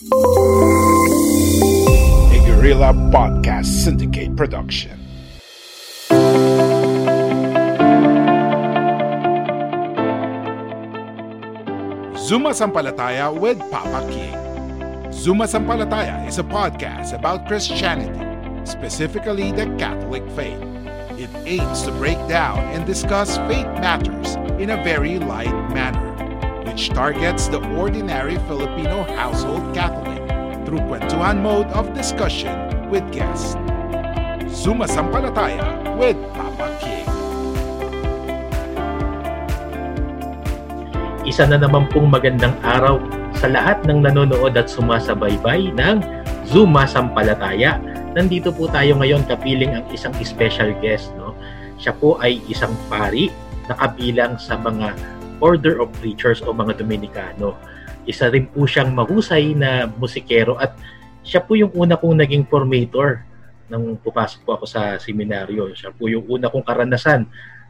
A Guerrilla Podcast Syndicate production. Zuma Sampalataya with Papa King. Zuma Sampalataya is a podcast about Christianity, specifically the Catholic faith. It aims to break down and discuss faith matters in a very light manner, which targets the ordinary Filipino household Catholic through kwentuhan mode of discussion with guests. Zuma Sampalataya with Papa King. Isa na naman pong magandang araw sa lahat ng nanonood at sumasabaybay ng Zuma Sampalataya. Nandito po tayo ngayon kapiling ang isang special guest. No? Siya po ay isang pari na kabilang sa mga Order of Preachers o mga Dominikano. Isa rin po siyang mahusay na musikero at siya po yung una kong naging formator nang pupasok po ako sa seminaryo. Siya po yung una kong karanasan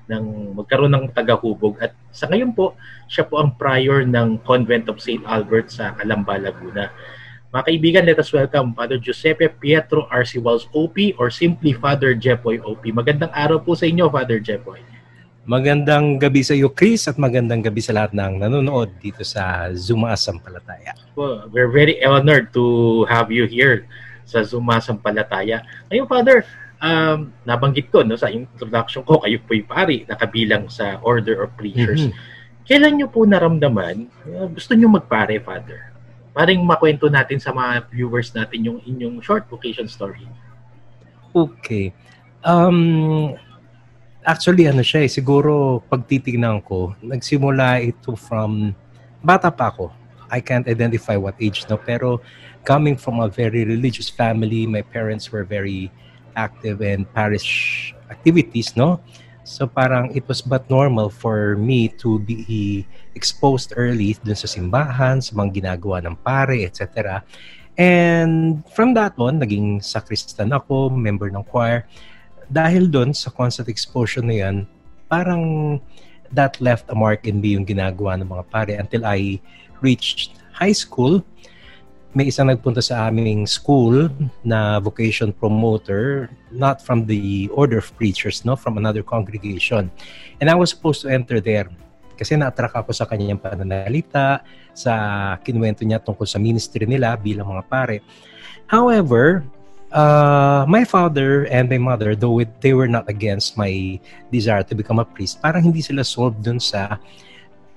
ng magkaroon ng tagahubog at sa ngayon po siya po ang prior ng Convent of St. Albert sa Calamba, Laguna. Mga kaibigan, let us welcome Father Giuseppe Pietro Arcibals OP or simply Father Jepoy OP. Magandang araw po sa inyo, Father Jepoy. Magandang gabi sa iyo, Chris, at magandang gabi sa lahat ng nanonood dito sa Zuma Sampalataya. Well, we're very honored to have you here sa Zuma Sampalataya. Ngayon, Father, um, nabanggit ko no, sa introduction ko, kayo po'y pari na kabilang sa Order of Preachers. Mhm. Kailan nyo po naramdaman, uh, gusto nyo magpare, Father? Paring makwento natin sa mga viewers natin yung inyong short vocation story. Okay. Um, actually, ano siya eh, siguro pag titignan ko, nagsimula ito from bata pa ako. I can't identify what age no, pero coming from a very religious family, my parents were very active in parish activities, no? So parang it was but normal for me to be exposed early dun sa simbahan, sa mga ginagawa ng pare, etc. And from that on, naging sakristan ako, member ng choir. Dahil doon sa constant exposure na yan, parang that left a mark in me yung ginagawa ng mga pare until I reached high school. May isang nagpunta sa aming school na vocation promoter, not from the order of preachers, no, from another congregation. And I was supposed to enter there kasi na-attract ako sa kanyang pananalita, sa kinuwento niya tungkol sa ministry nila bilang mga pare. However, uh, my father and my mother, though it, they were not against my desire to become a priest, parang hindi sila sold dun sa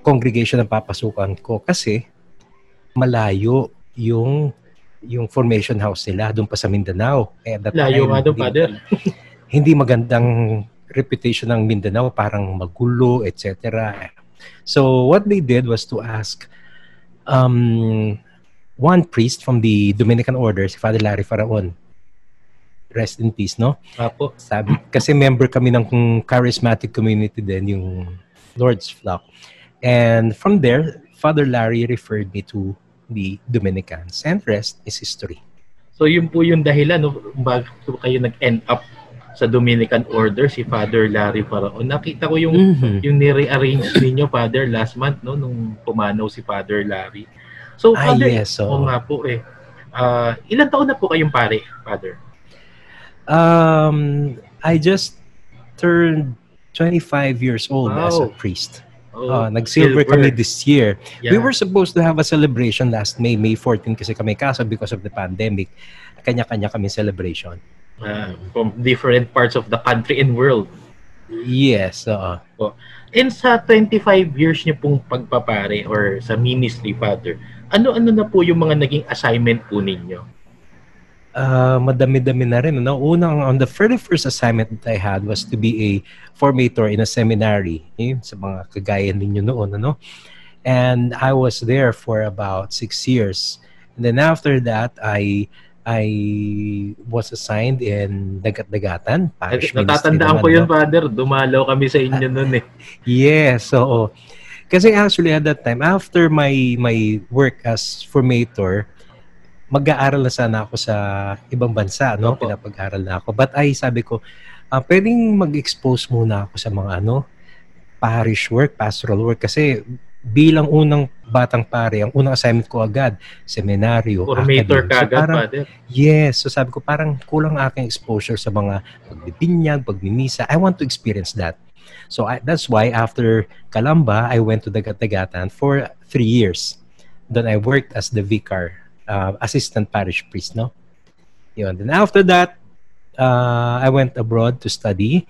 congregation na papasukan ko kasi malayo yung yung formation house nila doon pa sa Mindanao. Eh, at that Layo time, nga doon, hindi- Father. hindi magandang reputation ng Mindanao, parang magulo, etc. So what they did was to ask um, one priest from the Dominican order, si Father Larry Faraon. Rest in peace, no? Apo. Sabi, kasi member kami ng charismatic community din, yung Lord's Flock. And from there, Father Larry referred me to the Dominicans. And rest is history. So yun po yung dahilan no, bakit po kayo nag-end up sa Dominican Order, si Father Larry Faraon. Nakita ko yung Mhm. yung ni-rearrange ninyo, Father, last month, no, nung pumanaw si Father Larry. So, Ah, Father, yes, oo. oo nga po eh. Ah, ilan taon na po kayong pare, Father? Um, I just turned 25 years old as a Wow. priest. Oh, Ah, nag-silver silver. kami this year. Yeah. We were supposed to have a celebration last May, May 14 kasi kami kaso because of the pandemic. Kanya-kanya kami celebration. Ah, from different parts of the country and world. Yes, oo. And sa 25 years niyo pong pagpapare or sa ministry, Father, ano-ano na po yung mga naging assignment po ninyo? Ah, madami-dami na rin. No? Unang, on the very first assignment that I had was to be a formator in a seminary. Yun, sa mga kagaya ninyo noon. Ano? And I was there for about six years. And then after that, I I was assigned in Dagat-Dagatan. Parish Natatandaan ko yun? Father. Dumalaw kami sa inyo noon eh. Yes, oo. Kasi actually at that time, after my my work as formator, mag-aaral na sana ako sa ibang bansa, no? Opo. Pinapag-aral na ako. But ay sabi ko, ah, pwedeng mag-expose muna ako sa mga ano, parish work, pastoral work kasi bilang unang batang pare, ang unang assignment ko agad, seminaryo, Formator academy. ka So, agad, parang, Father. Yes. So sabi ko, parang kulang aking exposure sa mga pagbibinyag, pagmimisa. I want to experience that. So I, that's why after Calamba, I went to Dagat-Dagatan for three years. Then I worked as the vicar, uh, assistant parish priest, no? Yun. Then after that, uh, I went abroad to study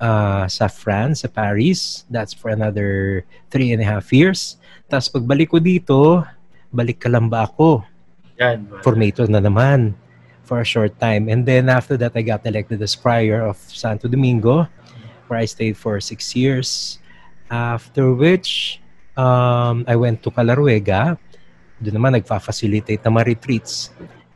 uh, sa France, sa Paris. That's for another three and a half years. Tapos pagbalik ko dito, balik Calamba ako Yan. Formator na naman for a short time. And then after that, I got elected as prior of Santo Domingo, where I stayed for six years. After which, um, I went to Calaruega. Doon naman nagfa-facilitate na mga retreats.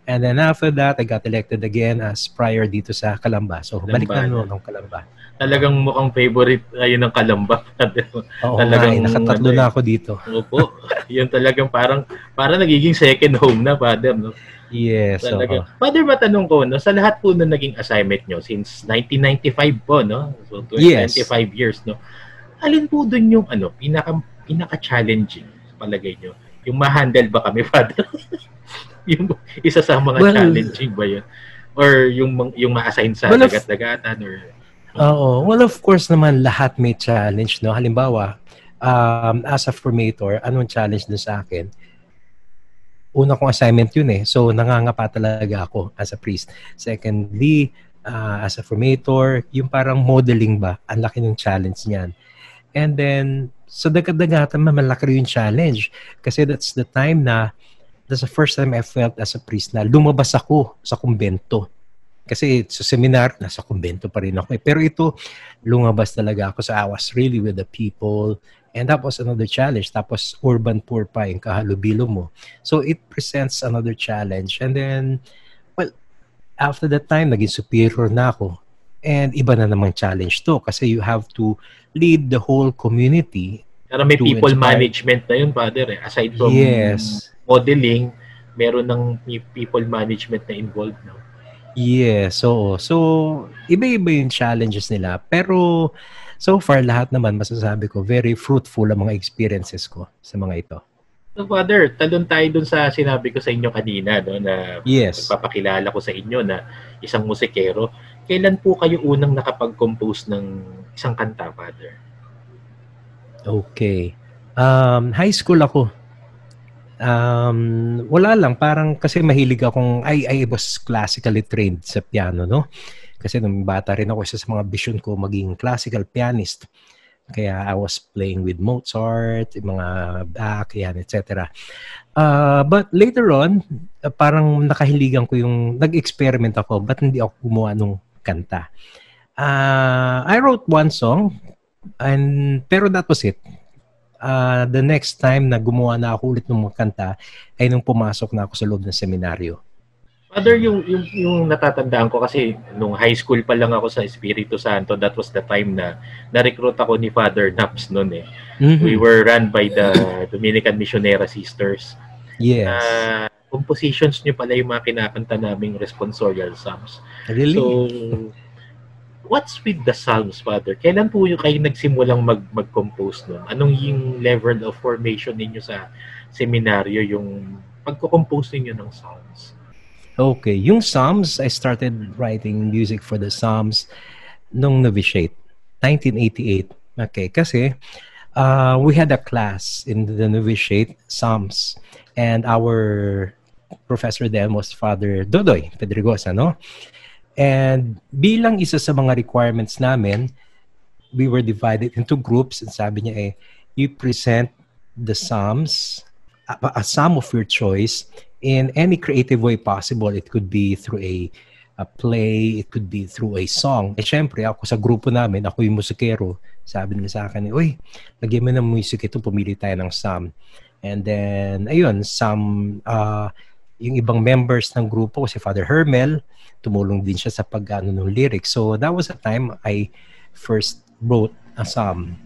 And then after that, I got elected again as prior dito sa Calamba. So, balik na noon ng Calamba. Talagang mukhang favorite ayun ng Kalamba. Oo Talagang nga, eh, nakatatlo na ako dito. Opo. Yun talagang parang parang nagiging second home na, Father. No? Yes. oo. Talaga. Father, matanong ko, no, sa lahat po na naging assignment nyo since 1995 po, no? So, 25 Yes. years, no? Alin po dun yung ano, pinaka, pinaka-challenging palagay nyo? Yung ma-handle ba kami, Father? yung isa sa mga Well- challenging ba yun? Or yung yung ma-assign sa Well, dagat-dagatan or Oo. Well, of course naman, lahat may challenge, no? Halimbawa, um, as a formator, anong challenge na sa akin? Una kong assignment yun eh. So, nangangapa talaga ako as a priest. Secondly, uh, as a formator, yung parang modeling ba, ang laki ng challenge niyan. And then, sa dagat-dagatan, malaki yung challenge. Kasi that's the time na, that's the first time I felt as a priest na lumabas ako sa kumbento. Kasi sa seminar, nasa kumbento pa rin ako. eh. Pero ito, lumabas talaga ako. So I was really with the people. And that was another challenge. Tapos urban poor pa yung kahalubilo mo. So it presents another challenge. And then, well, after that time, naging superior na ako. And iba na namang challenge to. Kasi you have to lead the whole community. Pero may people inspire. management na yun, Father. Eh. Aside from Yes. modeling, meron ng people management na involved. No? Yes, so so iba-iba yung challenges nila. Pero so far lahat naman masasabi ko very fruitful ang mga experiences ko sa mga ito. So, Father, talon tayo dun sa sinabi ko sa inyo kanina, no, na Yes. papakilala ko sa inyo na isang musikero. Kailan po kayo unang nakapag-compose ng isang kanta, Father? Okay. Um, high school ako. Um, wala lang, parang kasi mahilig akong, I, I was classically trained sa piano, no? Kasi nung bata rin ako, isa sa mga vision ko maging classical pianist. Kaya I was playing with Mozart, mga Bach, yan, etc. Uh, but later on, uh, parang nakahiligan ko yung, nag-experiment ako, ba't hindi ako gumawa nung kanta? Uh, I wrote one song, and pero that was it uh, the next time na gumawa na ako ulit ng mga kanta ay nung pumasok na ako sa loob ng seminaryo. Father, yung, yung, yung natatandaan ko kasi nung high school pa lang ako sa Espiritu Santo, that was the time na na-recruit ako ni Father Naps noon eh. Mhm. We were run by the Dominican Missionera Sisters. Yes. Uh, compositions niyo pala yung mga kinakanta naming responsorial psalms. really? So, what's with the psalms, Father? Kailan po yung kayo nagsimulang mag, mag-compose nun? Anong yung level of formation ninyo sa seminaryo, yung pagko-compose ninyo ng psalms? Okay. Yung Psalms, I started writing music for the Psalms nung novitiate, 1988. Okay. Kasi uh, we had a class in the novitiate, Psalms, and our professor then was Father Dodoy Pedregosa, no? And bilang isa sa mga requirements namin, we were divided into groups and sabi niya eh, you present the Psalms, a, a psalm of your choice in any creative way possible. It could be through a a play, it could be through a song. Eh, syempre, ako sa grupo namin, ako yung musikero. Sabi nila sa akin, uy, lagyan mo ng music ito, pumili tayo ng psalm. And then, ayun, some, uh, yung ibang members ng grupo, si Father Hermel, tumulong din siya sa pag-ano ng lyrics. So, that was a time I first wrote a psalm.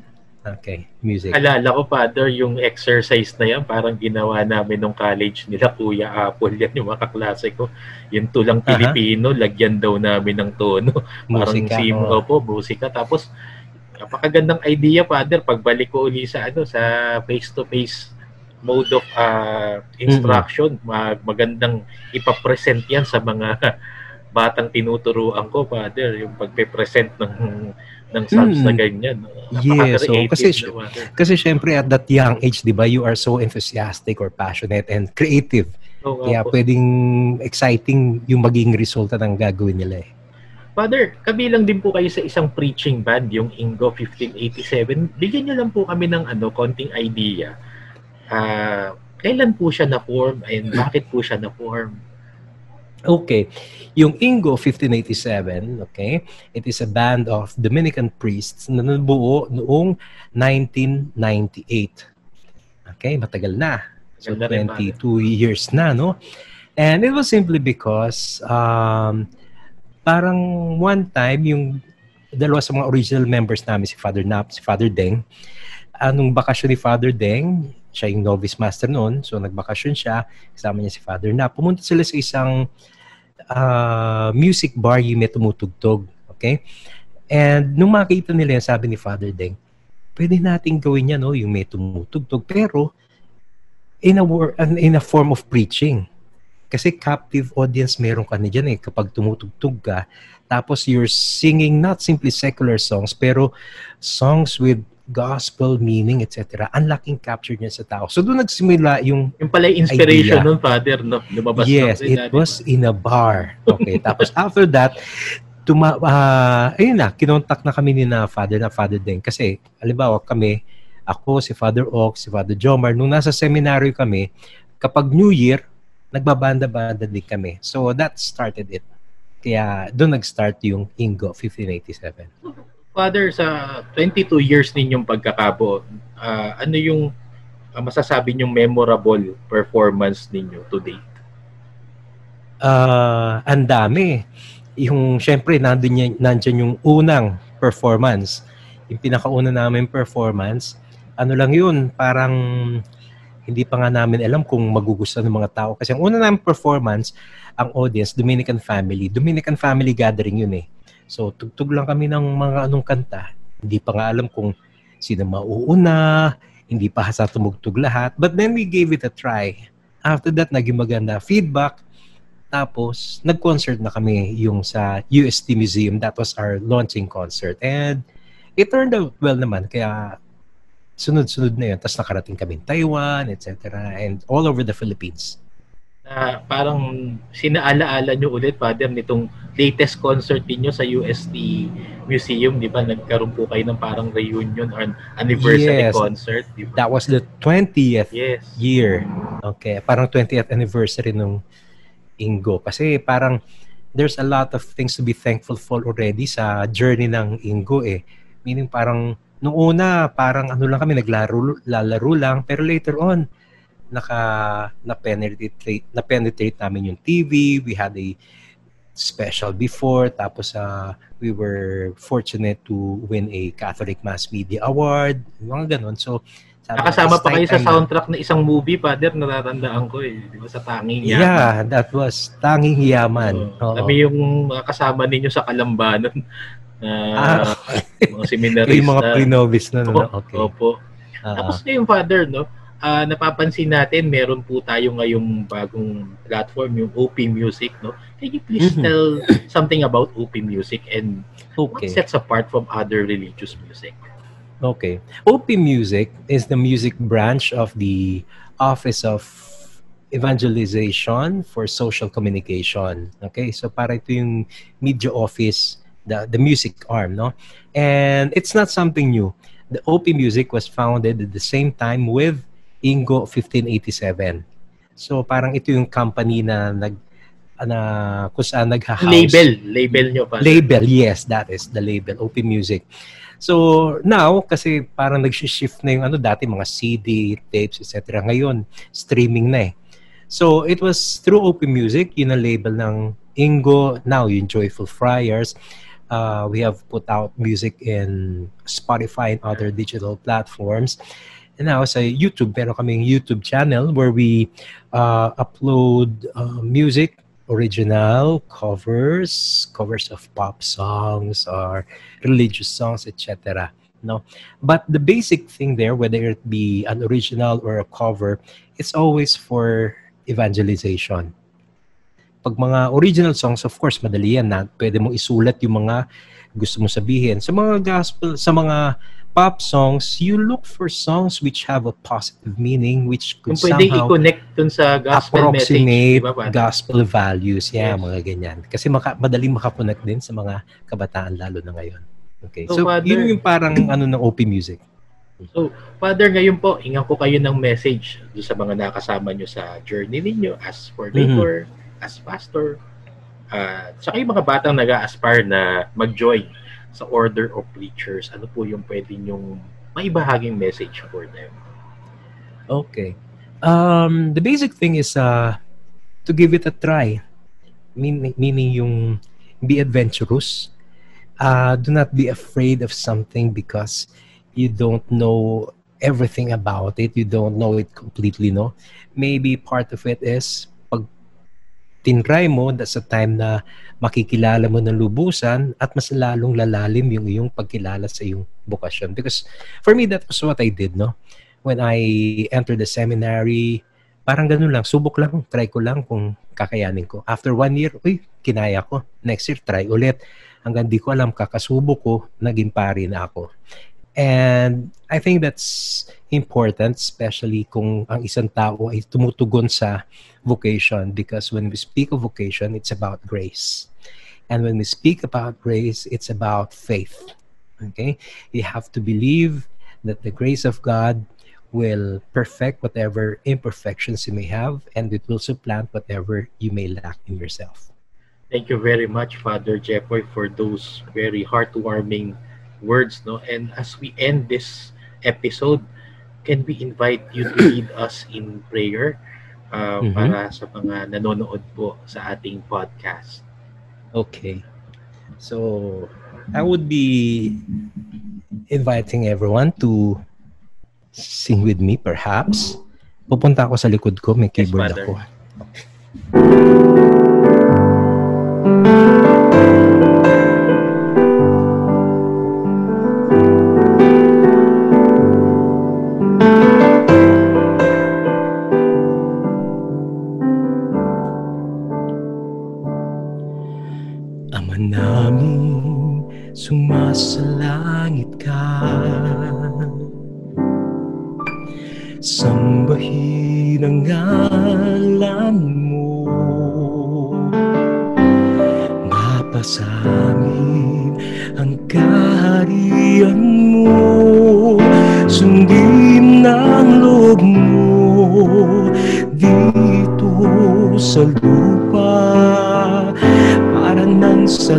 Okay, music. Alala ko, Father, yung exercise na yan, parang ginawa namin nung college nila, Kuya Apple, yan yung mga kaklase ko. Yung tulang Pilipino, uh-huh. lagyan daw namin ng tono. parang musika, sim, oh. po, musika. Tapos, napakagandang idea, Father, pagbalik ko uli sa, ano, sa face-to-face mode of uh, instruction, mm-hmm. magandang ipapresent yan sa mga batang tinuturuan ko, Father, yung pagpe-present ng ng subs mm. na ganyan. Yes, so kasi kasi syempre at that young age, 'di ba, you are so enthusiastic or passionate and creative. Oh, Kaya po. pwedeng exciting yung maging resulta ng gagawin nila eh. Father, kabilang din po kayo sa isang preaching band, yung Ingo 1587. Bigyan niyo lang po kami ng ano, konting idea. Uh, kailan po siya na-form and bakit po siya na-form? Okay. Yung Ingo 1587, okay, it is a band of Dominican priests na nabuo noong 1998. Okay, matagal na. So 22 years na, no? And it was simply because um, parang one time yung dalawa sa mga original members namin, si Father Nap, si Father Deng, anong bakasyon ni Father Deng, siya yung novice master noon, so nagbakasyon siya, kasama niya si Father Nap. Pumunta sila sa isang uh, music bar yung may tumutugtog. Okay? And nung makita nila yan, sabi ni Father Deng, pwede nating gawin yan, no, yung may tumutugtog. Pero, in a, in a form of preaching. Kasi captive audience meron ka na dyan eh. Kapag tumutugtog ka, tapos you're singing not simply secular songs, pero songs with gospel meaning, etc. Ang laking capture niya sa tao. So doon nagsimula yung Yung pala inspiration idea. nun, Father, no? Lumabas yes, it dati, was in a bar. Okay, tapos after that, tuma uh, ayun na, kinontak na kami ni na Father na Father din. Kasi, halimbawa kami, ako, si Father Ox, si Father Jomar, nung nasa seminary kami, kapag New Year, nagbabanda-banda din kami. So that started it. Kaya doon nag-start yung Ingo 1587. Father, sa 22 years ninyong pagkakabo, uh, ano yung uh, masasabi nyong memorable performance ninyo to date? Uh, ang dami. Yung, syempre, nandun, yan, nandyan yung unang performance. Yung pinakauna namin performance, ano lang yun, parang hindi pa nga namin alam kung magugustuhan ng mga tao. Kasi ang una namin performance, ang audience, Dominican family. Dominican family gathering yun eh. So, tugtog lang kami ng mga anong kanta. Hindi pa nga alam kung sino mauuna, hindi pa sa tumugtog lahat. But then we gave it a try. After that, naging maganda feedback. Tapos, nag-concert na kami yung sa UST Museum. That was our launching concert. And it turned out well naman. Kaya sunod-sunod na yun. Tapos nakarating kami in Taiwan, etc. And all over the Philippines na parang sinaala-ala nyo ulit, Father, nitong latest concert niyo sa UST Museum, di ba? Nagkaroon po kayo ng parang reunion or anniversary yes. concert, di ba? That was the 20th yes. year. Okay, parang 20th anniversary nung Ingo. Kasi parang there's a lot of things to be thankful for already sa journey ng Ingo eh. Meaning parang nung una, parang ano lang kami, naglaro lalaro lang. Pero later on, naka na-penetrate na-penetrate namin yung TV. We had a special before tapos uh, we were fortunate to win a Catholic Mass Media Award. Mga ganun. So Nakasama pa kayo sa soundtrack na isang movie, Father, natatandaan ko eh. Di ba, sa Tanging Yaman. Yeah, that was Tanging Yaman. Oh, Kami yung mga kasama ninyo sa Kalambanan. Uh, ah, mga seminarista. yung mga pre-novice na. No? Okay. Opo. Uh-huh. Tapos na yung Father, no? Uh, napapansin natin, meron po tayo ngayong bagong platform, yung OP Music, no? Can you please mm-hmm. tell something about OP Music and okay. what sets apart from other religious music? Okay. OP Music is the music branch of the Office of Evangelization for Social Communication. Okay? So para ito yung media office, the, the music arm, no? And it's not something new. The OP Music was founded at the same time with Ingo 1587. So parang ito yung company na nag na kung saan nagha-house. Label. Label nyo pa. Label, yes, that is the label, OP Music. So now, kasi parang nag-shift na yung ano dati, mga CD, tapes, etc. Ngayon, streaming na eh. So it was through OP Music, yun ang label ng Ingo, now yung Joyful Friars. Uh, we have put out music in Spotify and other digital platforms. And now sa YouTube, meron kaming YouTube channel where we uh, upload uh, music original covers, covers of pop songs or religious songs, etc. No, but the basic thing there, whether it be an original or a cover, it's always for evangelization. Pag mga original songs, of course, madali yan na pwede mo isulat yung mga gusto mo sabihin. Sa mga gospel, sa mga pop songs, you look for songs which have a positive meaning, which could Kung pwede somehow i-connect dun sa gospel message. approximate Di ba, Father? gospel values. Yeah, Yes. mga ganyan. Kasi maka, madaling makakonect din sa mga kabataan lalo na ngayon. Okay. So, So, Father- yun yung parang ano ng OP music. So, Father, ngayon po, hingan ko kayo ng message doon sa mga nakasama nyo sa journey ninyo as for labor, as pastor, at saka yung mga batang nag-a-aspire na mag-join sa order of preachers. Ano po yung pwede nyong maibahaging message for them? Okay. Um, the basic thing is uh, to give it a try. Meaning, meaning yung be adventurous. Uh, do not be afraid of something because you don't know everything about it. You don't know it completely, no? Maybe part of it is tinry mo, that's a time na makikilala mo ng lubusan at mas lalong lalalim yung iyong pagkilala sa iyong bukasyon. Because for me, that was what I did, no? When I entered the seminary, parang ganun lang, subok lang, try ko lang kung kakayanin ko. After one year, uy, kinaya ko. Next year, try ulit. Hanggang di ko alam, kakasubo ko, naging pari na ako. And I think that's important, especially kung ang isang tao ay tumutugon sa vocation because when we speak of vocation, it's about grace. And when we speak about grace, it's about faith. Okay? You have to believe that the grace of God will perfect whatever imperfections you may have and it will supplant whatever you may lack in yourself. Thank you very much, Father Jeffoy, for those very heartwarming words. No? And as we end this episode, can we invite you to lead us in prayer uh, Mhm. para sa mga nanonood po sa ating podcast? Okay. So, I would be inviting everyone to sing with me perhaps. Pupunta ako sa likod ko, may Yes, keyboard Father. ako. Sambahin ang ngalan mo. Mapasamin ang kaharian mo. Sundin ang loob mo. Dito sa lupa Para nang sa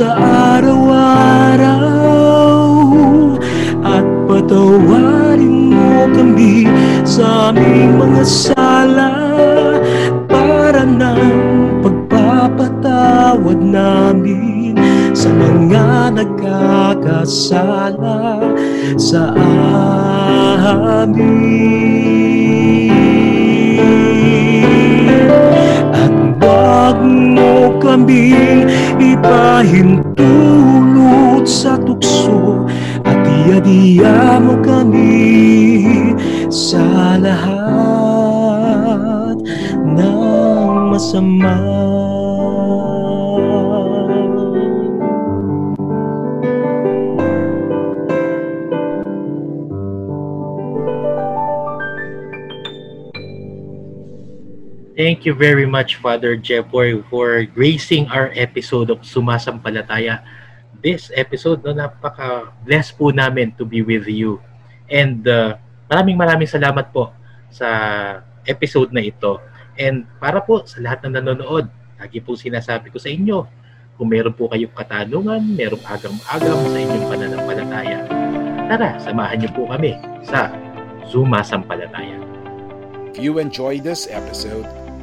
sa araw-araw at patawarin mo kami sa aming mga sala para ng pagpapatawad namin sa mga nagkakasala sa amin. Kami ipahintulot sa tukso at Diya-diya mo kami sa lahat ng masama. Thank you very much, Father Jeffoy, for gracing our episode of Sumasampalataya. This episode, no, napaka-blessed po namin to be with you. And uh, maraming maraming salamat po sa episode na ito. And para po sa lahat ng nanonood, lagi po sinasabi ko sa inyo, kung meron po kayong katanungan, merong agam-agam sa inyong pananampalataya, tara, samahan niyo po kami sa Zuma Sampalataya. If you enjoyed this episode,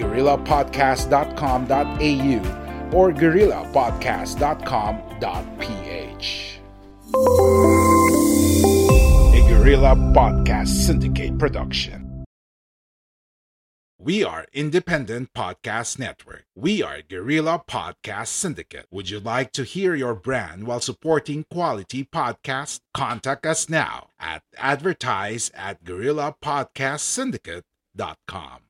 www.guerrillapodcast.com.au or gorillapodcast.com.ph. A Gorilla Podcast Syndicate production. We are Independent Podcast Network. We are Guerrilla Podcast Syndicate. Would you like to hear your brand while supporting quality podcasts? Contact us now at advertise at guerrillapodcastsyndicate.com.